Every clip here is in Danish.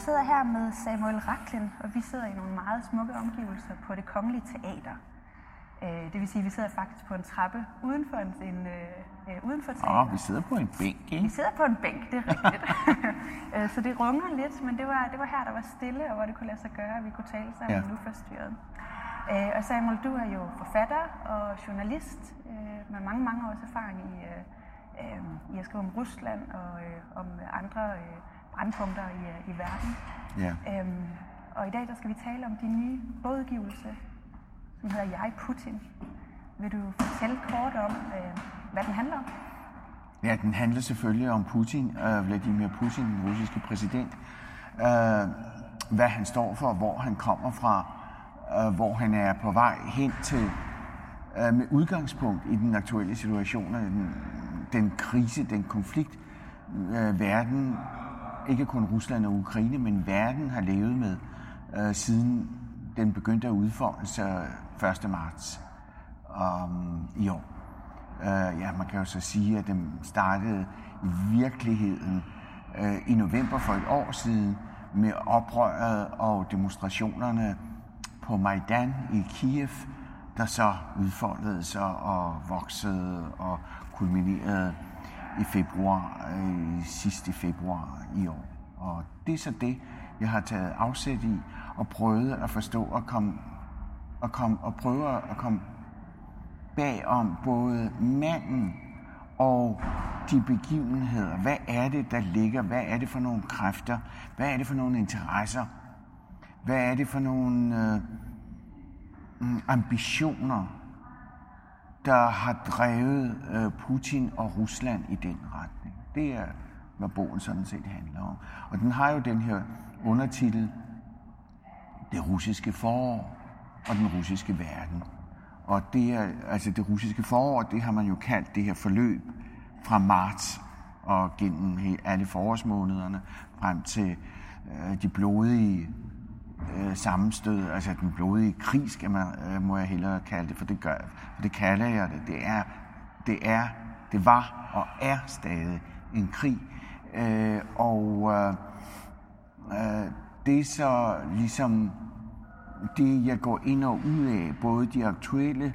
jeg sidder her med Samuel Raklin, og vi sidder i nogle meget smukke omgivelser på det kongelige teater. Øh, det vil sige, at vi sidder faktisk på en trappe uden for, en, en, øh, uden for teater. Åh, vi sidder på en bænk, ikke? Vi sidder på en bænk, det er rigtigt. Øh, så det runger lidt, men det var, det var her, der var stille, og hvor det kunne lade sig gøre, at vi kunne tale sammen Ja. ja. nu forstyrret. Øh, og Samuel, du er jo forfatter og journalist øh, med mange, mange års erfaring i, øh, øh, i at skrive om Rusland og øh, om andre øh, brandpunkter i, øh, i verden. Ja. Øhm, og i dag der skal vi tale om din nye bogudgivelse, som hedder Jeg Putin. Vil du fortælle kort om, øh, hvad den handler om? Ja, den handler selvfølgelig om Putin, øh, Vladimir Putin, den russiske præsident. Øh, hvad han står for, hvor han kommer fra, øh, hvor han er på vej hen til, øh, med udgangspunkt i den aktuelle situation, den, den krise, den konflikt, øh, verden, ikke kun Rusland og Ukraine, men verden har levet med, øh, siden den begyndte at udfolde sig 1. marts um, i år. Uh, ja, man kan jo så sige, at den startede i virkeligheden uh, i november for et år siden med oprøret og demonstrationerne på Majdan i Kiev, der så udfoldede sig og voksede og kulminerede i februar, øh, sidste februar i år. Og det er så det, jeg har taget afsæt i og prøvet at forstå og komme og, komme, og prøve at komme bagom både manden og de begivenheder. Hvad er det, der ligger? Hvad er det for nogle kræfter? Hvad er det for nogle interesser? Hvad er det for nogle øh, mm, ambitioner, der har drevet øh, Putin og Rusland i den retning? Det er, hvad bogen sådan set handler om. Og den har jo den her undertitel, Det russiske forår og den russiske verden. Og det er, altså det russiske forår, det har man jo kaldt det her forløb fra marts og gennem alle forårsmånederne frem til øh, de blodige øh, sammenstød, altså den blodige krig, skal man, øh, må jeg hellere kalde det, for det, gør, for det kalder jeg det. Det er, det er, det var og er stadig en krig. Øh, og øh, øh, det er så ligesom det, jeg går ind og ud af, både de aktuelle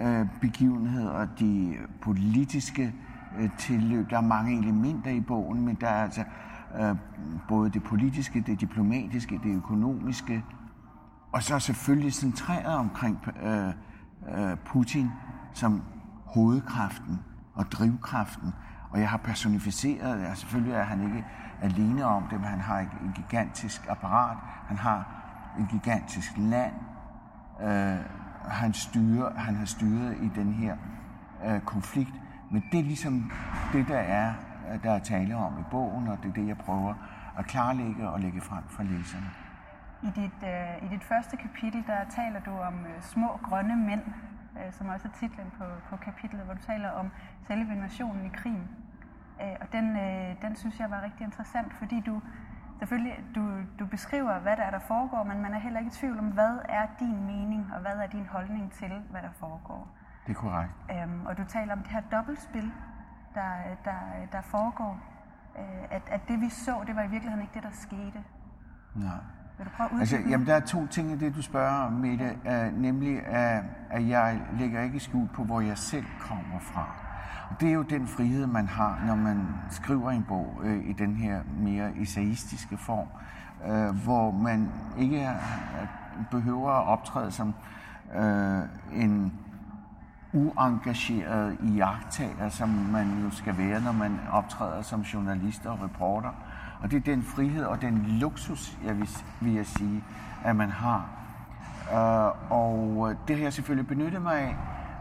øh, begivenheder og de politiske øh, tilløb. Der er mange elementer i bogen, men der er altså øh, både det politiske, det diplomatiske, det økonomiske, og så selvfølgelig centreret omkring øh, øh, Putin som hovedkraften og drivkraften. Og jeg har personificeret det, og selvfølgelig er han ikke alene om det, men han har et, et gigantisk apparat, han har et gigantisk land, øh, han, styrer, han har styret i den her øh, konflikt. Men det er ligesom det, der er, der er tale om i bogen, og det er det, jeg prøver at klarlægge og lægge frem for læserne. I dit, øh, I dit første kapitel, der taler du om øh, små grønne mænd, øh, som også er titlen på, på kapitlet, hvor du taler om selve invasionen i krigen. Øh, og den, øh, den synes jeg var rigtig interessant, fordi du selvfølgelig du, du beskriver, hvad der er, der foregår, men man er heller ikke i tvivl om, hvad er din mening, og hvad er din holdning til, hvad der foregår. Det er korrekt. Øhm, og du taler om det her dobbeltspil, der, der, der foregår. Øh, at, at det vi så, det var i virkeligheden ikke det, der skete. Nej. Vil du prøve at Altså, jamen, der er to ting i det, du spørger om, Mette. Uh, nemlig, uh, at jeg lægger ikke skjul på, hvor jeg selv kommer fra. Og det er jo den frihed, man har, når man skriver en bog uh, i den her mere essayistiske form, uh, hvor man ikke behøver at optræde som uh, en uengageret iagttager, som man jo skal være, når man optræder som journalist og reporter. Og det er den frihed og den luksus, jeg vil, vil jeg sige, at man har. Uh, og øh, det har jeg selvfølgelig benyttet mig af,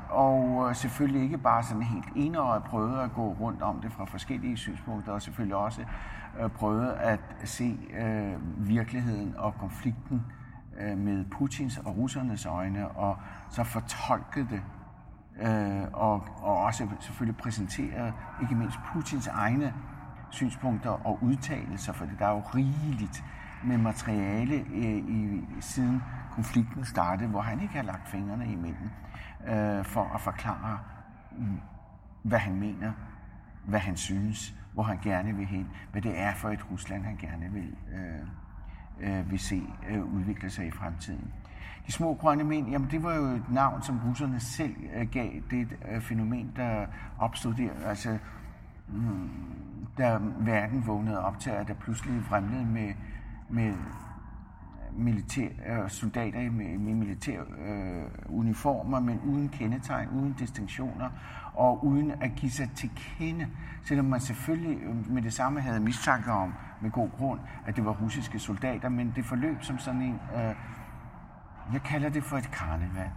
og øh, selvfølgelig ikke bare sådan helt enøjet prøvet at gå rundt om det fra forskellige synspunkter, og selvfølgelig også uh, prøvet at se uh, virkeligheden og konflikten uh, med Putins og russernes øjne, og så fortolke det øh, og, og også selvfølgelig præsentere ikke mindst Putins egne synspunkter og udtalelser, for der er jo rigeligt med materiale øh, i, siden konflikten startede, hvor han ikke har lagt fingrene imellem øh, for at forklare, mm, hvad han mener, hvad han synes, hvor han gerne vil hen, hvad det er for et Rusland, han gerne vil, øh, øh, vil se øh, udvikle sig i fremtiden. De små grønne mænd, jamen det var jo et navn, som russerne selv øh, gav det øh, fænomen, der opstod der. Altså, mm, da verden vågnede op til, at der pludselig fremlede med, med militær, øh, soldater i med, med militær øh, uniformer, men uden kendetegn, uden distinktioner og uden at give sig til kende. Selvom man selvfølgelig øh, med det samme havde mistanke om, med god grund, at det var russiske soldater, men det forløb som sådan en, øh, jeg kalder det for et karneval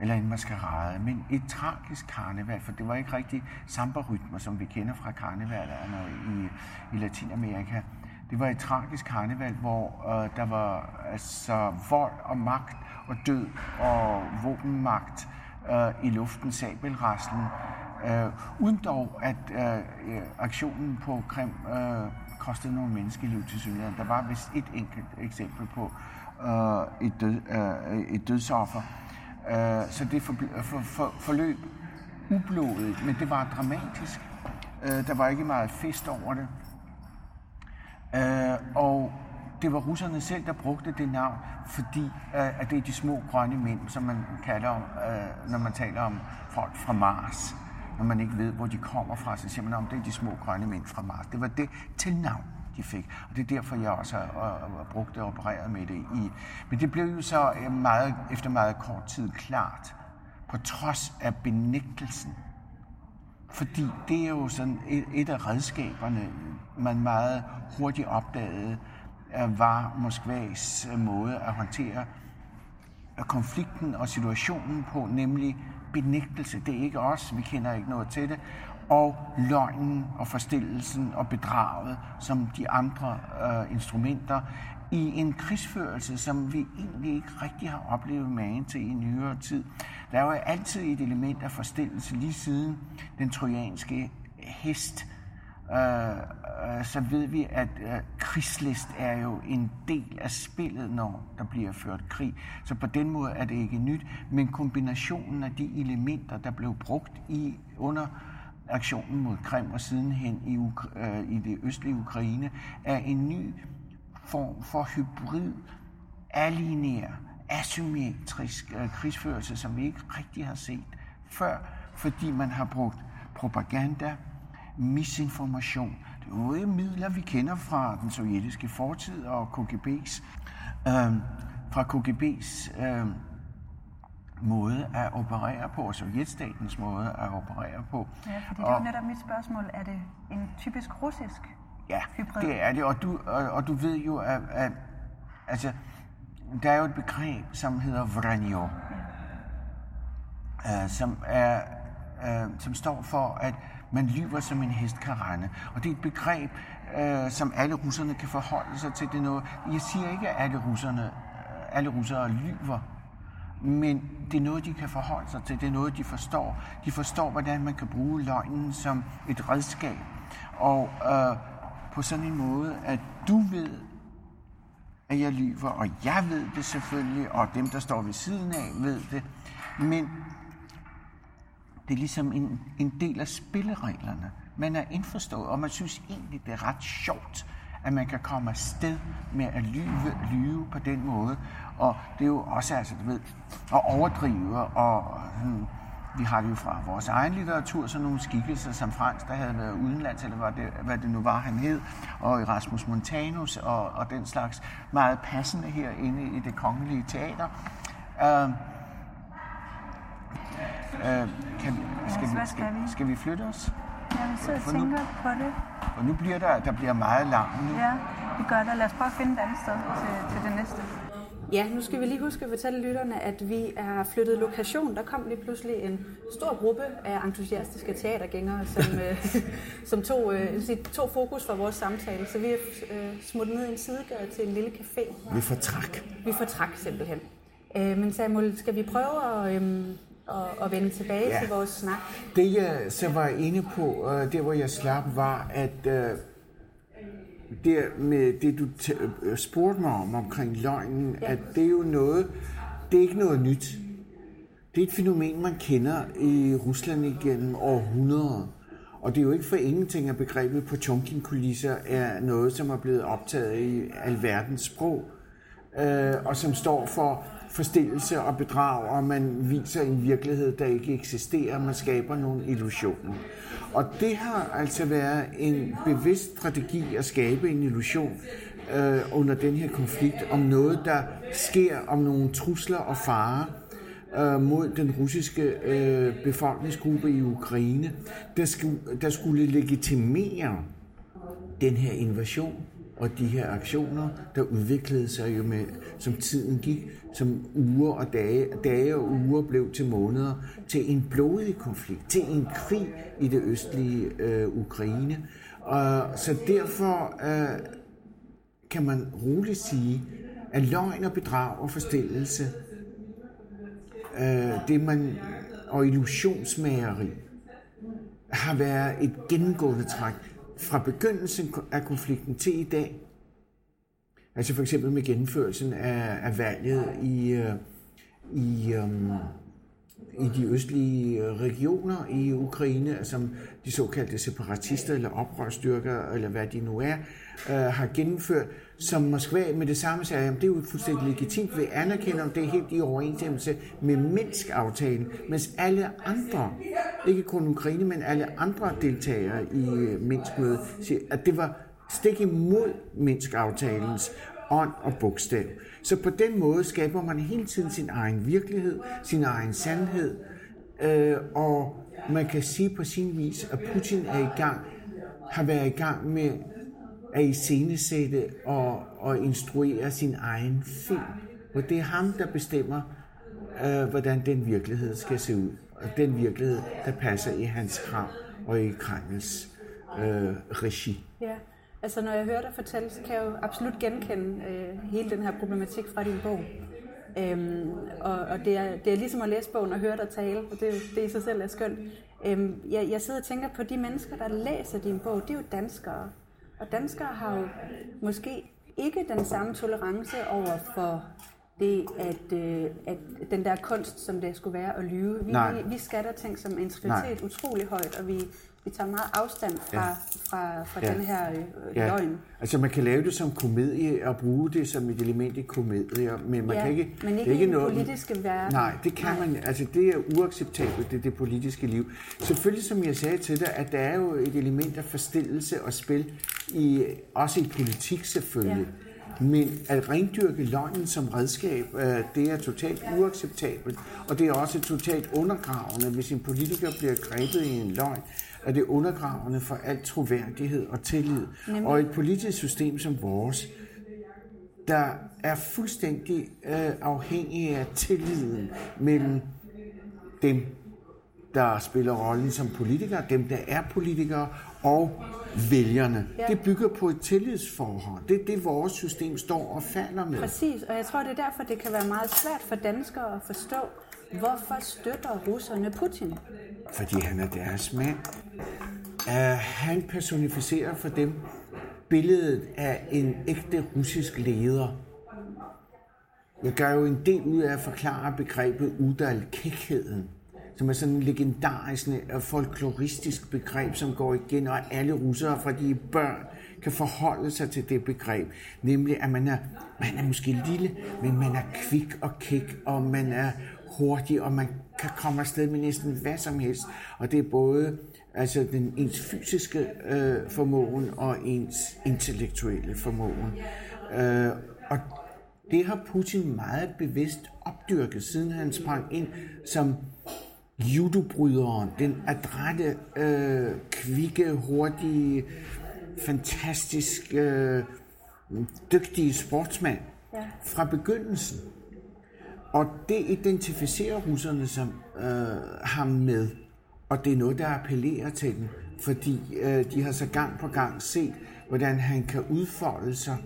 eller en maskerade, men et tragisk karneval, for det var ikke rigtig samba-rytmer, som vi kender fra karnevalerne i, i Latinamerika. Det var et tragisk karneval, hvor øh, der var altså vold og magt og død og våbenmagt øh, i luften, sabelraslen, øh, uden dog at øh, øh aktionen på Krim øh, kostede nogle menneskeliv til synligheden. Der var vist et enkelt eksempel på øh, et, død, øh, et dødsoffer. Øh, så det for, for, for, forløb ublodet, men det var dramatisk. Øh, der var ikke meget fest over det. Øh, og det var russerne selv, der brugte det navn, fordi øh, at det er de små grønne mænd, som man kalder om, øh, når man taler om folk fra Mars. Når man ikke ved, hvor de kommer fra, så siger man om, det er de små grønne mænd fra Mars. Det var det til navn de fik. Og det er derfor, jeg også har, brugt det og opereret med det i. Men det blev jo så øh, meget, efter meget kort tid klart, på trods af benægtelsen fordi det er jo sådan et, et af redskaberne, man meget hurtigt opdagede, øh, var Moskvas øh, måde at håndtere konflikten og situationen på, nemlig benægtelse. Det er ikke os, vi kender ikke noget til det. Og løgnen og forstillelsen og bedraget som de andre øh, instrumenter i en krigsførelse, som vi egentlig ikke rigtig har oplevet magen til i nyere tid. Der er jo altid et element af forstillelse lige siden den trojanske hest. Øh, øh, så ved vi, at øh, krigslist er jo en del af spillet, når der bliver ført krig. Så på den måde er det ikke nyt, men kombinationen af de elementer, der blev brugt i under aktionen mod Krim og sidenhen i, øh, i det østlige Ukraine, er en ny form for hybrid, alinær, asymmetrisk øh, krigsførelse, som vi ikke rigtig har set før, fordi man har brugt propaganda, misinformation. Det er jo midler, vi kender fra den sovjetiske fortid og KGB's, øh, fra KGB's øh, måde at operere på, og sovjetstatens måde at operere på. Ja, fordi det er jo netop mit spørgsmål. Er det en typisk russisk Ja, hybrid? det er det, og du, og, og du ved jo, at, at altså, der er jo et begreb, som hedder vranjo, øh, som, er, øh, som står for, at man lyver som en hest kan rende. Og det er et begreb, øh, som alle russerne kan forholde sig til. Det noget, jeg siger ikke, at alle, russerne, alle russere lyver, men det er noget, de kan forholde sig til. Det er noget, de forstår. De forstår, hvordan man kan bruge løgnen som et redskab. Og øh, på sådan en måde, at du ved, at jeg lyver, og jeg ved det selvfølgelig, og dem, der står ved siden af, ved det. Men det er ligesom en, en del af spillereglerne. Man er indforstået, og man synes egentlig, det er ret sjovt, at man kan komme afsted med at lyve, lyve på den måde. Og det er jo også, altså, du ved, at overdrive, og hmm, vi har det jo fra vores egen litteratur, sådan nogle skikkelser som Frans, der havde været udenlands, eller hvad det, hvad det nu var, han hed, og Erasmus Montanus, og, og den slags meget passende herinde i det kongelige teater. Uh, uh, kan, skal, vi, skal skal vi flytte os? Ja, vi sidder og For nu- tænker på det. Og nu bliver der, der bliver meget langt nu. Ja, vi gør det. Lad os prøve at finde et andet sted til, til det næste. Ja, nu skal vi lige huske at fortælle lytterne, at vi er flyttet lokation. Der kom lige pludselig en stor gruppe af entusiastiske teatergængere, som, øh, som tog, øh, tog fokus for vores samtale. Så vi er øh, smuttet ned i en sidegade til en lille café. Vi får træk. Vi får træk simpelthen. Øh, men Samuel, skal vi prøve at, øh, at, at vende tilbage Ja. til vores snak? Det jeg så var inde på, øh, der hvor jeg slap, var, at øh, der med det du t- øh, spurgte mig om omkring løgnen, Ja. at det er jo noget, det er ikke noget nyt. Det er et fænomen, man kender i Rusland igennem århundreder. Og det er jo ikke for ingenting, at begrebet på kulisser er noget, som er blevet optaget i alverdens sprog, øh, og som står for forstillelse og bedrag, og man viser en virkelighed, der ikke eksisterer. Man skaber nogle illusioner. Og det har altså været en bevidst strategi at skabe en illusion øh, under den her konflikt om noget, der sker om nogle trusler og farer øh, mod den russiske øh, befolkningsgruppe i Ukraine, der skulle, der skulle legitimere den her invasion og de her aktioner, der udviklede sig jo med, som tiden gik, som uger og dage, dage og uger blev til måneder, til en blodig konflikt, til en krig i det østlige øh, Ukraine. Og, så derfor øh, kan man roligt sige, at løgn og bedrag og forstillelse, øh, det man, og illusionsmageri, har været et gennemgående træk fra begyndelsen af konflikten til i dag. Altså for eksempel med gennemførelsen af, af valget i, øh, i, um, i de østlige øh, regioner i Ukraine, som de såkaldte separatister eller oprørsstyrker, eller hvad de nu er, øh, har gennemført, som Moskva med det samme sagde, at det er jo fuldstændig legitimt, vi anerkender, om det er helt i overensstemmelse med Minsk-aftalen, mens alle andre, ikke kun Ukraine, men alle andre deltagere i øh, Minsk-mødet, siger, at det var stik imod Minsk-aftalens ånd og bogstav. Så på den måde skaber man hele tiden sin egen virkelighed, sin egen sandhed, øh, og man kan sige på sin vis, at Putin er i gang, har været i gang med at iscenesætte og, og instruere sin egen film. Hvor det er ham, der bestemmer, øh, hvordan den virkelighed skal se ud. Og den virkelighed, der passer i hans krav og i Kremls øh, regi. Ja. Altså, når jeg hører dig fortælle, så kan jeg jo absolut genkende øh, hele den her problematik fra din bog. Øhm, og og det, er, det er ligesom at læse bogen og høre dig tale, og det, det i sig selv er skønt. Øhm, jeg, jeg sidder og tænker på de mennesker, der læser din bog, det er jo danskere. Og danskere har jo måske ikke den samme tolerance over for det, at, øh, at den der kunst, som det skulle være at lyve. Vi, vi, vi skatter ting som integritet utrolig højt, og vi, vi tager meget afstand fra, ja. fra, fra ja. den her øh, ja. løgn. Altså man kan lave det som komedie og bruge det som et element i komedie, men man ja, kan ikke... men ikke ikke i noget, politiske verden. Nej, det kan nej. man... Altså det er uacceptabelt, det, det politiske liv. Selvfølgelig, som jeg sagde til dig, at der er jo et element af forstillelse og spil, i, også i politik selvfølgelig. Ja. Men at rendyrke løgnen som redskab, øh, det er totalt uacceptabelt, og det er også totalt undergravende, hvis en politiker bliver grebet i en løgn er det undergravende for al troværdighed og tillid. Nemlig. Og et politisk system som vores, der er fuldstændig øh, afhængig af tilliden mellem dem, der spiller rollen som politikere, dem, der er politikere, og vælgerne. Ja. Det bygger på et tillidsforhold. Det er det, vores system står og falder med. Præcis, og jeg tror, det er derfor, det kan være meget svært for danskere at forstå, hvorfor støtter russerne Putin? Fordi han er deres mand. Uh, han personificerer for dem billedet af en ægte russisk leder. Jeg gør jo en del ud af at forklare begrebet udal-kækheden som er sådan en legendarisk og øh, folkloristisk begreb, som går igen, og alle russere fra de børn kan forholde sig til det begreb. Nemlig, at man er, man er måske lille, men man er kvik og kæk, og man er hurtig, og man kan komme afsted med næsten hvad som helst. Og det er både altså den ens fysiske øh, formåen og ens intellektuelle formåen. Øh, og det har Putin meget bevidst opdyrket, siden han sprang ind som judobryderen, den adrette, øh, kvikke, hurtige, fantastisk øh, dygtige sportsmand ja. fra begyndelsen. Og det identificerer russerne som øh, ham med, og det er noget, der appellerer til dem, fordi øh, de har så gang på gang set, hvordan han kan udfolde sig,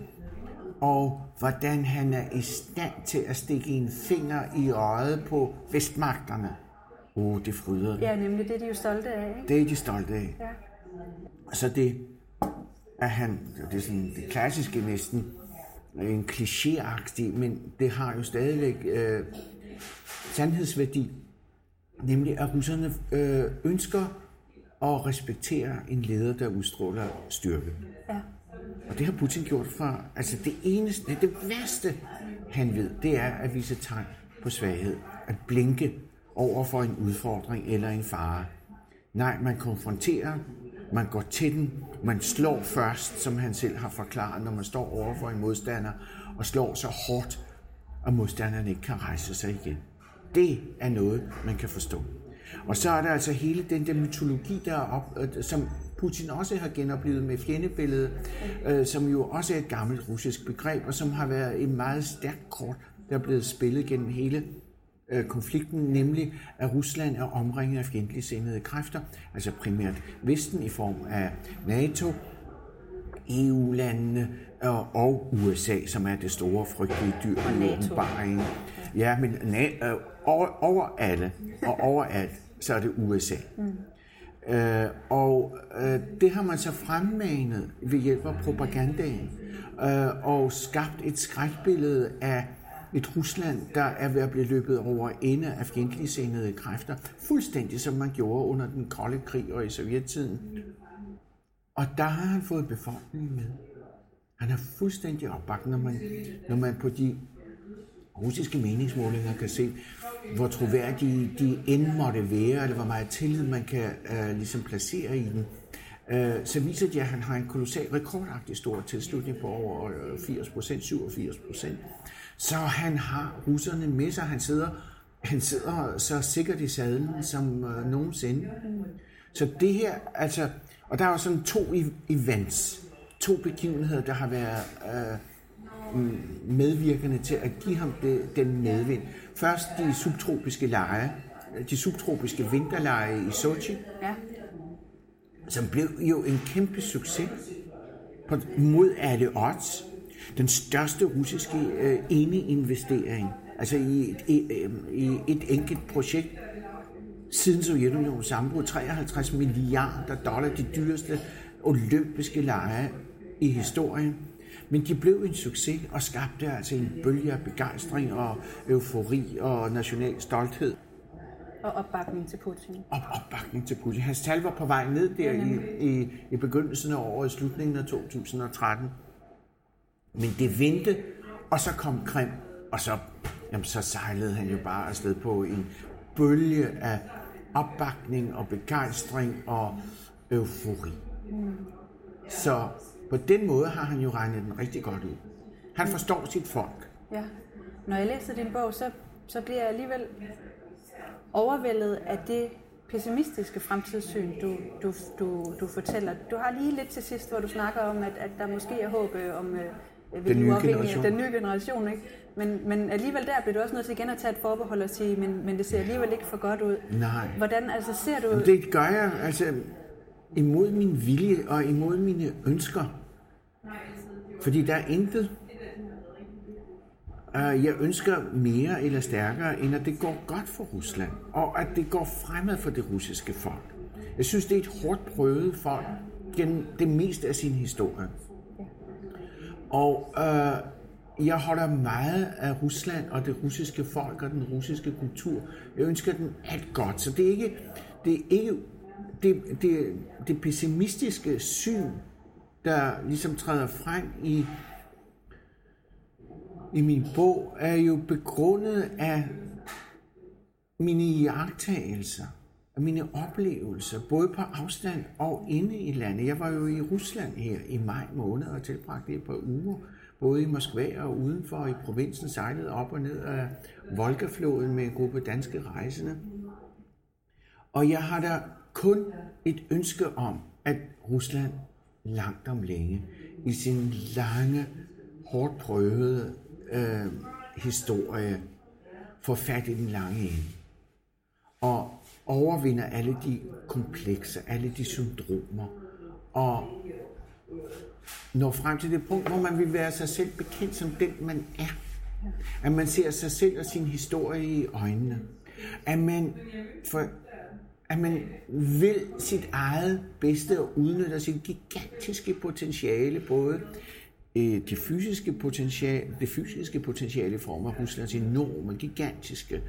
og hvordan han er i stand til at stikke en finger i øjet på vestmagterne. Oh, det fryder. Ja, nemlig det er de jo stolte af, ikke? Det er de stolte af. Ja. Så det er han, det er sådan det klassiske næsten, en klichéagtig, men det har jo stadigvæk øh, sandhedsværdi, nemlig at russerne øh, ønsker og respekterer en leder, der udstråler styrke. Ja. Og det har Putin gjort for, altså det eneste, det værste, han ved, det er at vise tegn på svaghed. At blinke over for en udfordring eller en fare. Nej, man konfronterer, man går til den, man slår først, som han selv har forklaret, når man står over for en modstander, og slår så hårdt, at modstanderen ikke kan rejse sig igen. Det er noget, man kan forstå. Og så er der altså hele den der mytologi, der er op, øh, som Putin også har genoplevet med fjendebilledet, øh, som jo også er et gammelt russisk begreb, og som har været et meget stærkt kort, der er blevet spillet gennem hele øh, konflikten, nemlig at Rusland er omringet af fjendtligt sindede kræfter, altså primært Vesten i form af NATO, EU-landene og, og USA, som er det store frygtelige dyr i åbenbaringen. Ja, men na- øh, over, over alle og overalt, så er det USA. Mm. Øh, og øh, det har man så fremmanet ved hjælp af propagandaen øh, og skabt et skrækbillede af et Rusland, der er ved at blive løbet over ende af fjendtligt sindede kræfter, fuldstændig som man gjorde under den kolde krig og i sovjettiden. Og der har han fået befolkningen med. Han er fuldstændig opbakket, når man, når man på de russiske meningsmålinger kan se, hvor troværdige de end måtte være, eller hvor meget tillid man kan uh, ligesom placere i den uh, så viser det, at han har en kolossal rekordagtig stor tilslutning på over øh, 80 procent, 87 procent. Så han har russerne med sig. Han sidder, han sidder så sikkert i sadlen som uh, nogensinde. Så det her, altså, og der er jo sådan to events, to begivenheder, der har været uh, medvirkende til at give ham det, den medvind. Først de subtropiske lege, de subtropiske vinterlege i Sochi, Ja. som blev jo en kæmpe succes på, mod alle odds. Den største russiske øh, ene-investering, altså i et, i, øh, i et enkelt projekt, siden Sovjetunionens sammenbrud, 53 milliarder dollar, de dyreste olympiske lege i historien. Men de blev en succes og skabte altså en bølge af begejstring og eufori og national stolthed Og opbakning til Putin. op opbakning til Putin. Hans tal var på vej ned der i, i, i begyndelsen af året, i slutningen af 2013. Men det vendte, og så kom Krim, og så, jamen, så sejlede han jo bare afsted på en bølge af opbakning og begejstring og eufori. Så på den måde har han jo regnet den rigtig godt ud. Han forstår sit folk. Ja. Når jeg læser din bog, så, så bliver jeg alligevel overvældet af det pessimistiske fremtidssyn, du, du, du, du fortæller. Du har lige lidt til sidst, hvor du snakker om, at, at der måske er håb øh, om øh, den de nye generation. Den nye generation, ikke? Men, men alligevel der bliver du også nødt til igen at tage et forbehold og sige, men, men det ser alligevel ikke for godt ud. Nej. Hvordan altså ser du... Jamen, det gør jeg altså imod min vilje og imod mine ønsker. Fordi der er intet, uh, jeg ønsker mere eller stærkere, end at det går godt for Rusland, og at det går fremad for det russiske folk. Jeg synes, det er et hårdt prøvet folk gennem det meste af sin historie. Og øh, jeg holder meget af Rusland og det russiske folk og den russiske kultur. Jeg ønsker den alt godt. Så det er ikke det, er ikke, det, det, det pessimistiske syn, der ligesom træder frem i, i min bog, er jo begrundet af mine iagttagelser, og mine oplevelser, både på afstand og inde i landet. Jeg var jo i Rusland her i maj måned og tilbragte et par uger, både i Moskva og udenfor i provinsen, sejlede op og ned af Volgafloden med en gruppe danske rejsende. Og jeg har da kun et ønske om, at Rusland langt om længe i sin lange, hårdt prøvede øh, historie får fat i den lange ende og overvinder alle de komplekser, alle de syndromer, og når frem til det punkt, hvor man vil være sig selv bekendt som den, man er. At man ser sig selv og sin historie i øjnene. At man, for, at man vil sit eget bedste og udnytter sit gigantiske potentiale, både øh, det fysiske potentiale, det fysiske potentiale i form af Ruslands enorme, gigantiske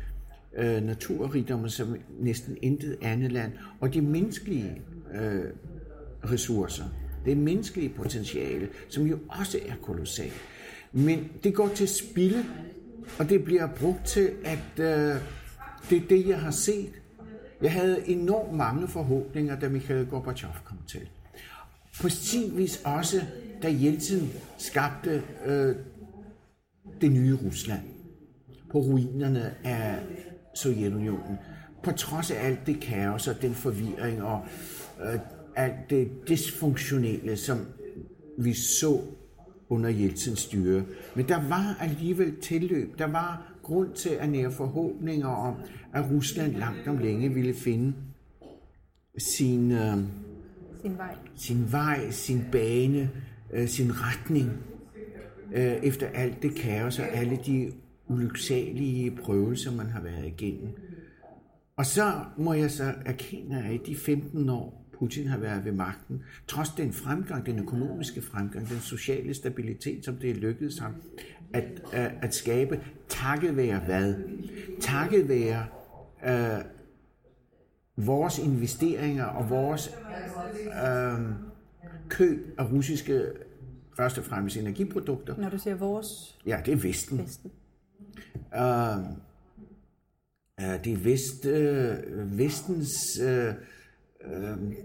øh, naturrigdomme, som næsten intet andet land, og de menneskelige øh, ressourcer. Det menneskelige potentiale, som jo også er kolossalt. Men det går til spilde, og det bliver brugt til, at øh, det er det, jeg har set. Jeg havde enormt mange forhåbninger, da Mikhail Gorbachev kom til. På sin vis også, da Jeltsin skabte øh, det nye Rusland på ruinerne af Sovjetunionen. På trods af alt det kaos og den forvirring og øh, alt det dysfunktionelle, som vi så under Jeltsins styre. Men der var alligevel tilløb. Der var grund til at nære forhåbninger om, at Rusland langt om længe ville finde sin, øh, sin, vej. sin vej, sin bane, øh, sin retning, øh, efter alt det kaos og alle de ulyksalige prøvelser, man har været igennem. Og så må jeg så erkende, at i de 15 år, Putin har været ved magten, trods den fremgang, den økonomiske fremgang, den sociale stabilitet, som det er lykkedes ham at, at, at skabe, takket være hvad? Takket være øh, vores investeringer og vores øh, køb af russiske, først og fremmest energiprodukter. Når du siger vores? Ja, det er Vesten. Vesten. Um, uh, øh, øh, det er vest, uh, vestens... Øh,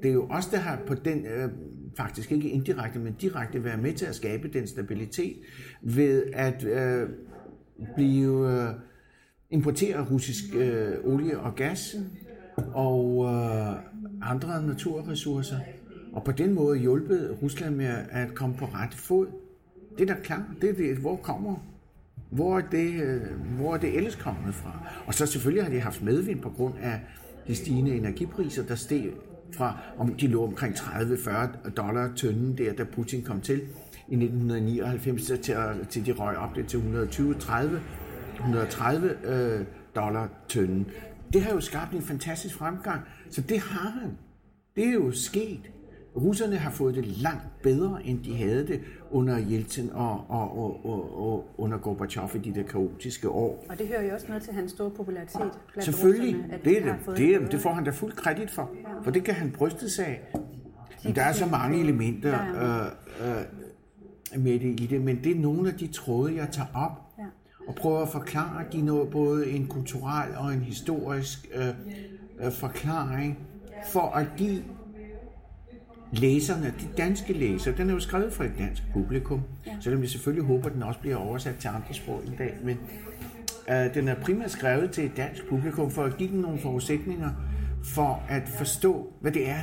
det er jo os, der har på den, øh, faktisk ikke indirekte, men direkte været med til at skabe den stabilitet ved at øh, blive øh, importere russisk øh, olie og gas og øh, andre naturressourcer, og på den måde hjulpet Rusland med at komme på ret fod. Det er da klart, det er det, hvor kommer hvor er, det, øh, hvor er det ellers kommet fra? Og så selvfølgelig har de haft medvind på grund af de stigende energipriser, der steg fra, om de lå omkring 30-40 dollar tønden der, da Putin kom til i 1999, til, til de røg op det til 120-30 130 øh, dollar tønden. Det har jo skabt en fantastisk fremgang, så det har han. Det er jo sket. Russerne har fået det langt bedre, end de havde det under Jeltsin og, og, og, og, og under Gorbachev i de der kaotiske år. Og det hører jo også noget til hans store popularitet blandt Selvfølgelig, russerne, at det, de er det, det, det får han da fuld kredit for, for det kan han bryste sig af. Men der er så mange elementer øh, øh, med det i det, men det er nogle af de tråde, jeg tager op Ja. og prøver at forklare, give noget, både en kulturel og en historisk øh, øh, forklaring, for at give læserne, de danske læsere, den er jo skrevet for et dansk publikum, ja. selvom jeg selvfølgelig håber, at den også bliver oversat til andre sprog en dag, men øh, den er primært skrevet til et dansk publikum for at give dem nogle forudsætninger for at forstå, hvad det er,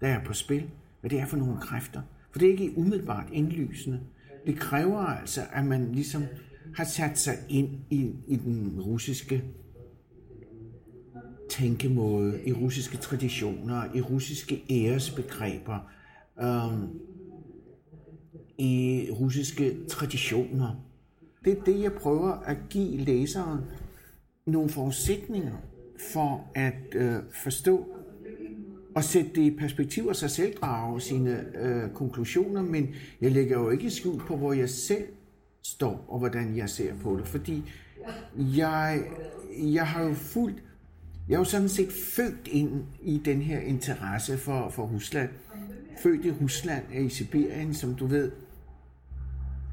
der er på spil, hvad det er for nogle kræfter. For det er ikke umiddelbart indlysende. Det kræver altså, at man ligesom har sat sig ind i, i den russiske tænkemåde, i russiske traditioner, i russiske æresbegreber, øhm, i russiske traditioner. Det er det, jeg prøver at give læseren nogle forudsætninger for at øh, forstå og sætte det i perspektiv og sig selv drage sine øh, konklusioner, men jeg lægger jo ikke skjul på, hvor jeg selv står og hvordan jeg ser på det, fordi jeg, jeg har jo fuldt jeg er jo sådan set født ind i den her interesse for, for Rusland. Født i Rusland, i Sibirien, som du ved.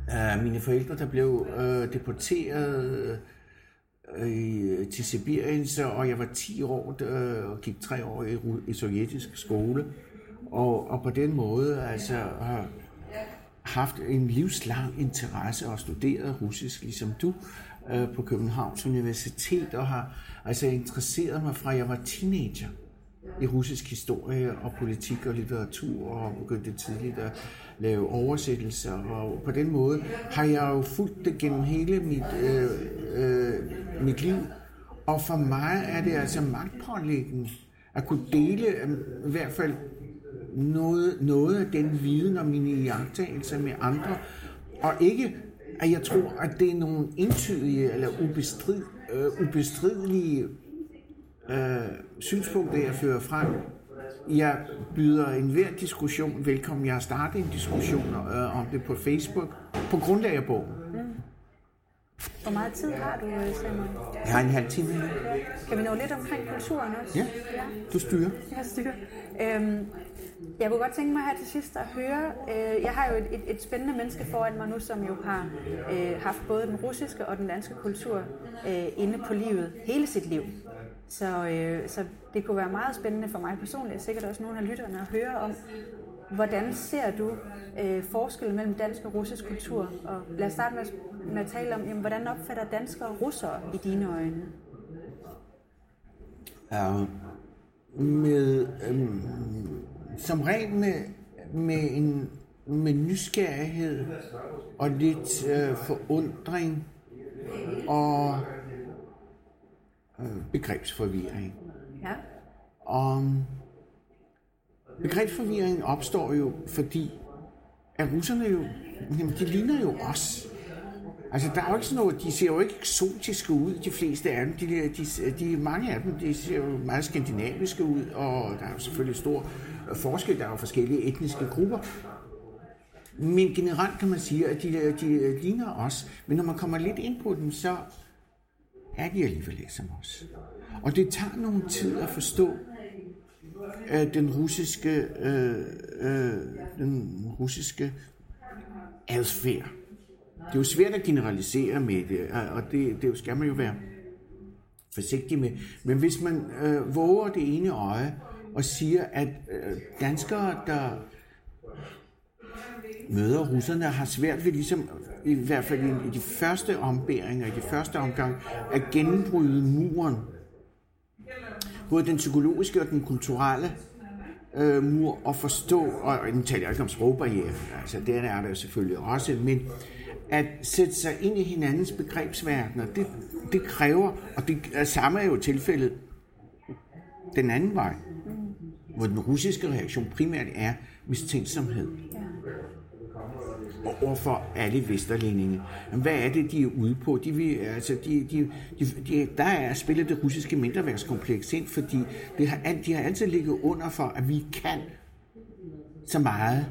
Uh, mine forældre, der blev uh, deporteret uh, i, til Sibirien, så, og jeg var 10 år uh, og gik 3 år i, i sovjetisk skole. Og, og på den måde altså har haft en livslang interesse og studeret russisk, ligesom du, uh, Øh, på Københavns Universitet, og har altså interesseret mig fra jeg var teenager i russisk historie og politik og litteratur og begyndte tidligt at lave oversættelser. Og på den måde har jeg jo fulgt det gennem hele mit, øh, øh, mit liv. Og for mig er det altså magtpålæggende at kunne dele øh, i hvert fald noget, noget af den viden og mine iagtagelser med andre. Og ikke at jeg tror, at det er nogle entydige eller ubestrid, øh, ubestridelige øh, synspunkter, jeg fører frem. Jeg byder enhver diskussion velkommen. Jeg har startet en diskussion øh, om det på Facebook på grundlag af bogen. Mm. Hvor meget tid har du, Samuel? Jeg har en halv time. Kan vi nå lidt omkring kulturen også? Ja, du styrer. Jeg styrer. Øhm, jeg kunne godt tænke mig her til sidst at høre, øh, jeg har jo et, et, et spændende menneske foran mig nu, som jo har øh, haft både den russiske og den danske kultur øh, inde på livet hele sit liv. Så, øh, så det kunne være meget spændende for mig personligt, og sikkert også nogle af lytterne at høre om, hvordan ser du øh, forskellen mellem dansk og russisk kultur? Og lad os starte med, med at tale om, jamen, hvordan opfatter danskere og russere i dine øjne? Ja, med, øhm, som regel med, med en med nysgerrighed og lidt øh, forundring og øh, begrebsforvirring. Ja. Og begrebsforvirringen opstår jo, fordi at russerne jo, jamen, de ligner jo os. Altså, der er jo ikke sådan noget, de ser jo ikke eksotiske ud, de fleste af dem. De, de, de, mange af dem, de ser jo meget skandinaviske ud, og der er jo selvfølgelig stor forskel, der er jo forskellige etniske grupper. Men generelt kan man sige, at de, de ligner os. Men når man kommer lidt ind på dem, så er de alligevel lidt som os. Og det tager nogen tid at forstå øh, den russiske, øh, øh, den russiske adfærd. Det er jo svært at generalisere med det, og det, det skal man jo være forsigtig med. Men hvis man øh, våger det ene øje og siger, at øh, danskere, der møder russerne, har svært ved ligesom, i hvert fald i, i de første ombæringer, i de første omgang, at gennembryde muren. Både den psykologiske og den kulturelle øh, mur at forstå, og nu taler ikke om sprogbarriere, altså det er der selvfølgelig også, men at sætte sig ind i hinandens begrebsverdener, det, det kræver, og det er samme er jo tilfældet den anden vej, hvor den russiske reaktion primært er mistænksomhed. Og overfor alle vesterlændinge. Hvad er det, de er ude på? De vil, altså, de, de, de, de, der er spillet det russiske mindreværdskompleks ind, fordi det har, de har altid ligget under for, at vi kan så meget,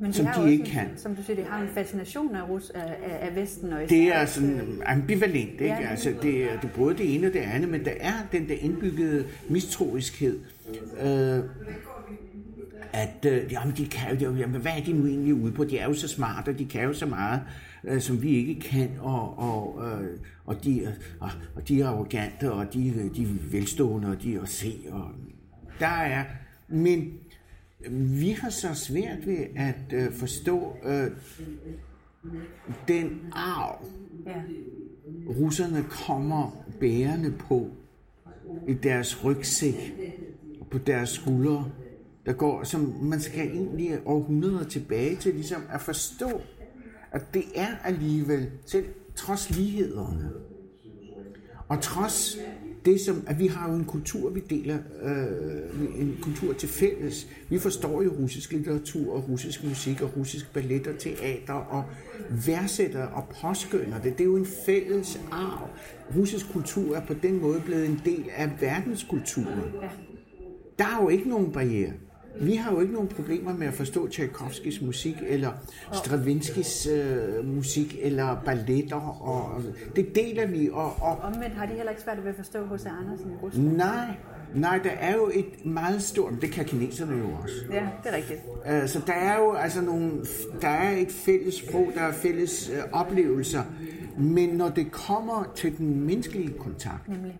men som de ikke også, kan. Som du siger, det har en fascination af, Rus, af, af- Vesten. Og Det er sådan ambivalent, ikke? Ja. Altså, det er, det både det ene og det andet, men der er den der indbyggede mistroiskhed. Øh, at øh, jamen, de kan jo, jamen, hvad er de nu egentlig ude på? De er jo så smarte, og de kan jo så meget, øh, som vi ikke kan, og, og, øh, og, de, øh, og, og de er arrogante, og de, de er velstående, og de er at se, og der er, men vi har så svært ved at øh, forstå øh, den arv, Ja. russerne kommer bærende på i deres rygsæk på deres skuldre, der går, som man skal egentlig århundreder tilbage til ligesom at forstå, at det er alligevel, selv trods lighederne, og trods det som, at vi har jo en kultur, vi deler, øh, en kultur til fælles. Vi forstår jo russisk litteratur og russisk musik og russisk ballet og teater og værdsætter og påskynder det. Det er jo en fælles arv. Russisk kultur er på den måde blevet en del af verdenskulturen. Der er jo ikke nogen barriere. Vi har jo ikke nogen problemer med at forstå Tchaikovskis musik, eller Stravinskys øh, musik, eller balletter. Og, og det deler vi. Og, og Omvendt har de heller ikke svært ved at forstå H.C. Andersen i Rusland. nej, nej, der er jo et meget stort... Det kan kineserne jo også. Ja, det er rigtigt. Øh, Så der er jo altså nogle, der er et fælles sprog, der er fælles øh, oplevelser, men når det kommer til den menneskelige kontakt, Nemlig.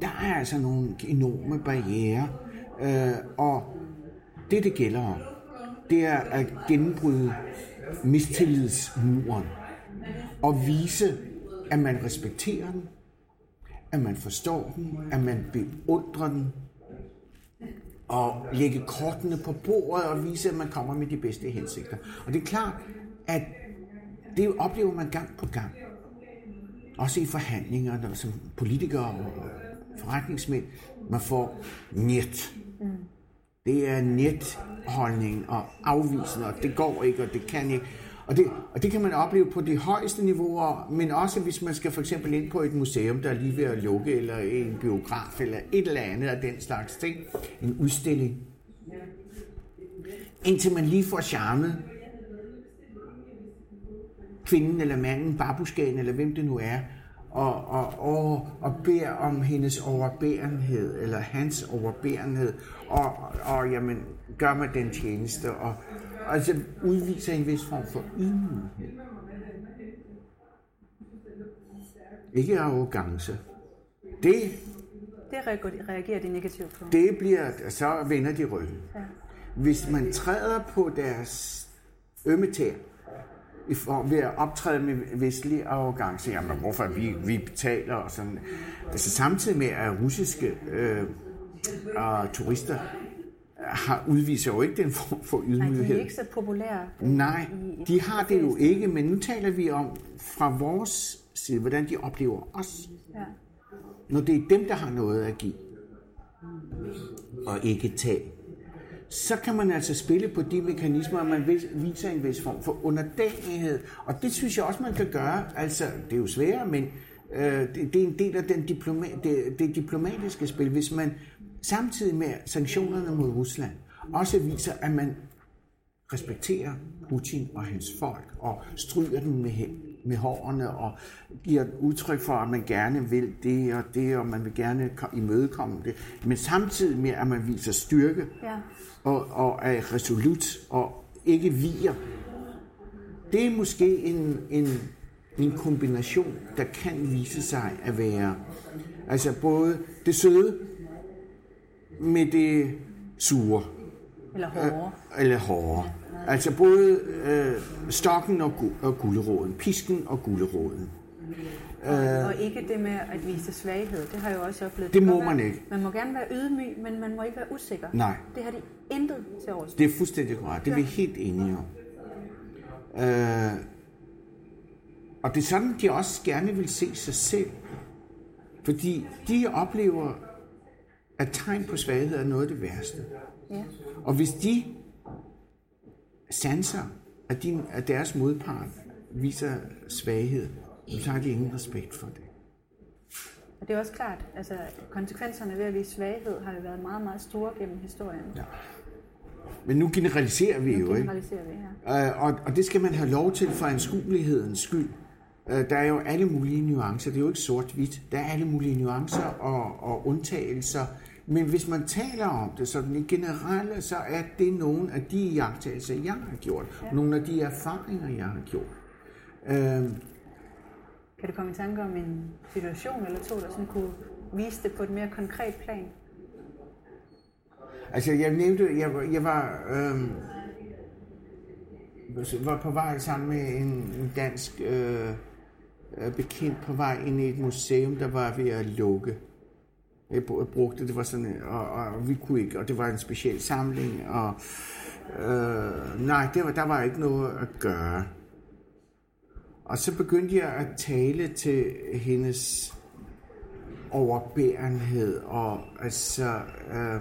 der er altså nogle enorme barriere, øh, og det det gælder om, det er at genbryde mistillidsmuren og vise, at man respekterer den, at man forstår den, at man beundrer den, og lægge kortene på bordet og vise, at man kommer med de bedste hensigter. Og det er klart, at det oplever man gang på gang. Også i forhandlinger, når som politikere og forretningsmænd, man får net. Det er netholdning og afvisning, og det går ikke, og det kan ikke. Og det, og det kan man opleve på de højeste niveauer, men også hvis man skal for eksempel ind på et museum, der er lige ved at lukke, eller en biograf, eller et eller andet af den slags ting. En udstilling. Indtil man lige får charmet kvinden eller manden, babuskagen eller hvem det nu er, og, og, og, og beder om hendes overbærenhed, eller hans overbærenhed, og, og jamen, gør mig den tjeneste, og altså udviser en vis form for ydmyghed. Ikke arrogance. Det, Det reagerer- de negativt på. det bliver, så vender de ryggen. Ja. Hvis man træder på deres ømme tær, i form ved at optræde med vestlig arrogance, jamen hvorfor vi, vi betaler og sådan. Altså samtidig med, at russiske øh, og turister har, udviser jo ikke den form for Nej, de er ydmyghed. ikke så populære. Nej, de har det jo ikke, men nu taler vi om fra vores side, hvordan de oplever os. Ja. Når det er dem, der har noget at give, og ikke tage, så kan man altså spille på de mekanismer, og man vis- viser en vis form for underdanighed. Og det synes jeg også, man kan gøre. Altså, det er jo sværere, men øh, det, det er en del af den diploma, det, det diplomatiske spil. Hvis man samtidig med sanktionerne mod Rusland også viser, at man respekterer Putin og hans folk, og stryger dem med, med hårene, og giver udtryk for, at man gerne vil det og det, og man vil gerne ko- imødekomme det. Men samtidig med, at man viser styrke, Ja. og, og er resolut, og ikke viger. Det er måske en, en, en kombination, der kan vise sig at være altså både det søde med det sure Eller hårdere. eller hårdere. Altså både øh, stokken og, gu- og gulderåden, pisken og gulderåden. Og ikke det med at vise svaghed. Det har jeg jo også oplevet. Det kan må man være- ikke. Man må gerne være ydmyg, men man må ikke være usikker. Nej. Det har de intet til overs. Det er fuldstændig korrekt. Det er vi helt enige om. Øh, og det er sådan, de også gerne vil se sig selv. Fordi de oplever, at tegn på svaghed er noget af det værste. Ja. Og hvis de sanser, at, de, at deres modpart viser svaghed, så har de ingen respekt for det. Og det er også klart, altså konsekvenserne ved at vise svaghed har jo været meget, meget store gennem historien. Ja. Men nu generaliserer vi jo, ikke? Generaliserer vi her. Øh, og, og det skal man have lov til for anskuelighedens skyld. Øh, der er jo alle mulige nuancer. Det er jo ikke sort-hvidt. Der er alle mulige nuancer og, og undtagelser. Men hvis man taler om det sådan i generelle, så er det nogle af de iagttagelser, jeg har gjort. Ja. Nogle af de erfaringer, jeg har gjort. Øh, Kan du komme i tanke om en situation eller to, der sådan kunne vise det på et mere konkret plan? Altså, jeg nævnte, jeg, var- jeg var, øh, var på vej sammen med en, en dansk øh, øh, bekendt på vej ind i et museum, der var ved at lukke. Jeg brugte det, var sådan, og, og vi kunne ikke, og det var en speciel samling, og øh, nej, det var, der var ikke noget at gøre. Og så begyndte jeg at tale til hendes overbærenhed, og altså... Øh,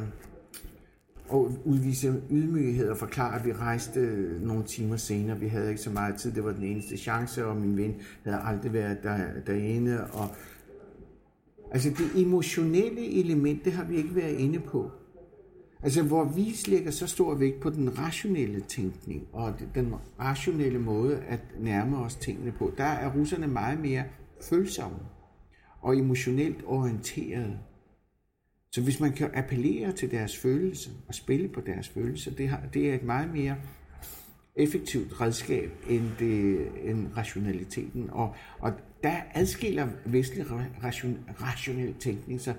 og udvise ydmyghed og forklare, at vi rejste nogle timer senere. Vi havde ikke så meget tid, det var den eneste chance, og min ven havde aldrig været der, derinde. Og, altså det emotionelle element, det har vi ikke været inde på. Altså hvor vi lægger så stor vægt på den rationelle tænkning, og den rationelle måde at nærme os tingene på, der er russerne meget mere følsomme og emotionelt orienterede. Så hvis man kan appellere til deres følelser og spille på deres følelser, det, har, det er et meget mere effektivt redskab end, det, end rationaliteten. Og, og der adskiller vestlig ra- ration, rationel tænkning sig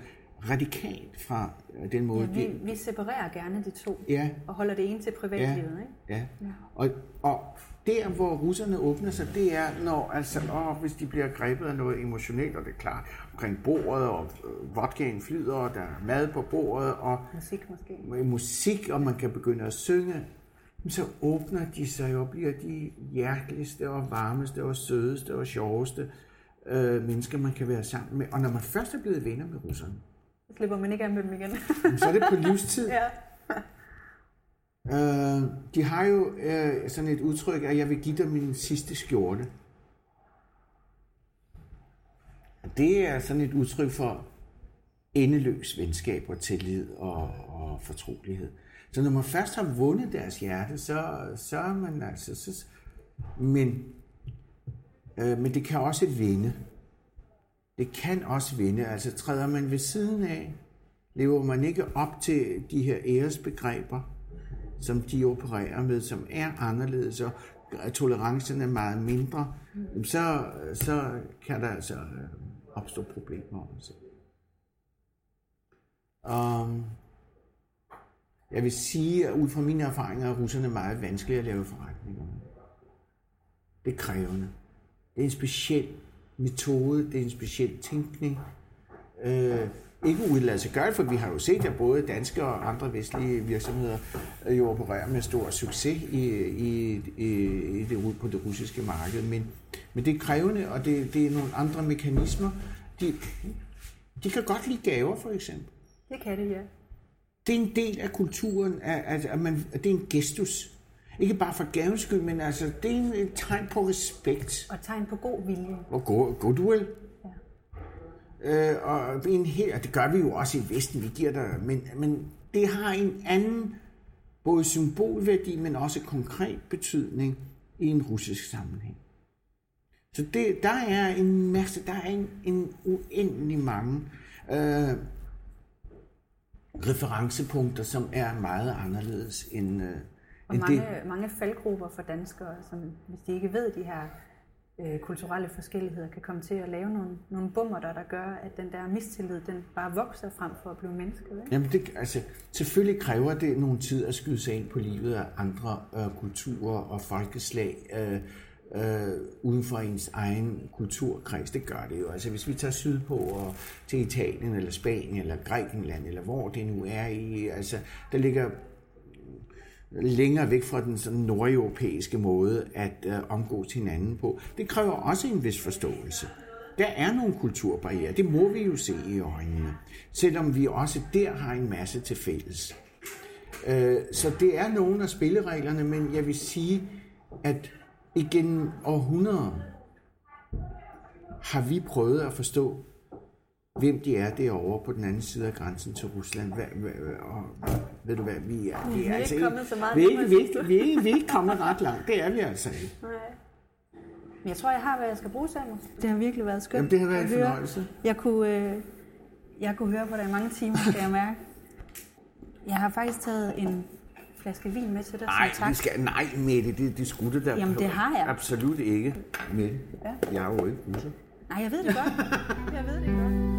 radikalt fra øh, den måde, Ja, vi, vi separerer gerne de to Ja. og holder det ene til privatlivet. Ikke? Ja. Og, og der, hvor russerne åbner sig, det er, når altså, åh, hvis de bliver grebet af noget emotionelt, og det er klart, omkring bordet, og øh, vodkaen flyder, og der er mad på bordet, og Musik måske. musik, og man kan begynde at synge, så åbner de sig og bliver de hjerteligste og varmeste og sødeste og sjoveste øh, mennesker, man kan være sammen med. Og når man først er blevet venner med russerne, Så slipper man ikke af med dem igen. så er det på livstid. ja. Øh, de har jo øh, sådan et udtryk, at jeg vil give dig min sidste skjorte. Det er sådan et udtryk for endeløs venskab og tillid og, og fortrolighed. Så når man først har vundet deres hjerte, så, så er man altså... Så, men, øh, men det kan også vinde. det kan også vinde. Altså træder man ved siden af, lever man ikke op til de her æresbegreber, som de opererer med, som er anderledes, og tolerancen er meget mindre, så, så kan der altså øh, opstå problemer også. Um, jeg vil sige, at ud fra mine erfaringer er russerne meget vanskelige at lave forretninger Det er krævende. Det er en speciel metode, det er en speciel tænkning. Øh, ikke udelade sig gøre for vi har jo set, at både danske og andre vestlige virksomheder øh, jo opererer med stor succes i, i, i, i det, på det russiske marked. Men, men det er krævende, og det, det er nogle andre mekanismer. De, de kan godt lide gaver, for eksempel. Det kan det, ja. Det er en del af kulturen, at, at, man, at det er en gestus. Ikke bare for gavens skyld, men altså, det er en, et tegn på respekt. Og tegn på god vilje. Og god, goodwill. Ja. Øh, og, en her, det gør vi jo også i Vesten, vi giver dig, men, men det har en anden både symbolværdi, men også konkret betydning i en russisk sammenhæng. Så det, der er en masse, der er en, en uendelig mange øh, referencepunkter, som er meget anderledes end, øh, og mange, det... mange faldgrupper for danskere, som hvis de ikke ved de her øh, kulturelle forskelligheder, kan komme til at lave nogle, nogle bummer, der, der gør, at den der mistillid, den bare vokser frem for at blive mennesket. Ikke? Jamen det, altså, selvfølgelig kræver det nogle tid at skyde sig ind på livet af andre øh, kulturer og folkeslag, øh, øh, uden for ens egen kulturkreds. Det gør det jo. Altså hvis vi tager sydpå og til Italien eller Spanien eller Grækenland eller hvor det nu er i, altså der ligger længere væk fra den sådan nordeuropæiske måde at øh, omgås hinanden på. Det kræver også en vis forståelse. Der er nogle kulturbarriere, det må vi jo se i øjnene, selvom vi også der har en masse til fælles. Øh, så det er nogle af spillereglerne, men jeg vil sige, at igen århundreder har vi prøvet at forstå, hvem de er derovre på den anden side af grænsen til Rusland. Hvad, hvad, og, ved du hvad, vi er, vi er, altså ikke kommet så meget vi er, ikke, vi, er ikke, vi, er ikke, vi er ikke kommet ret langt. Det er vi altså ikke. Nej. Men jeg tror, jeg har, hvad jeg skal bruge, Samuel. Det har virkelig været skønt Jamen, det har været en fornøjelse. Jeg kunne, øh, jeg kunne høre på dig i mange timer, kan jeg mærke. Jeg har faktisk taget en flaske vin med til dig Ej, som tak. Vi skal, nej, Mette, det, det skulle det der. Jamen, det har jeg. Absolut ikke, Mette. Ja. Jeg er jo ikke russer. Nej, jeg ved det godt. jeg ved det godt.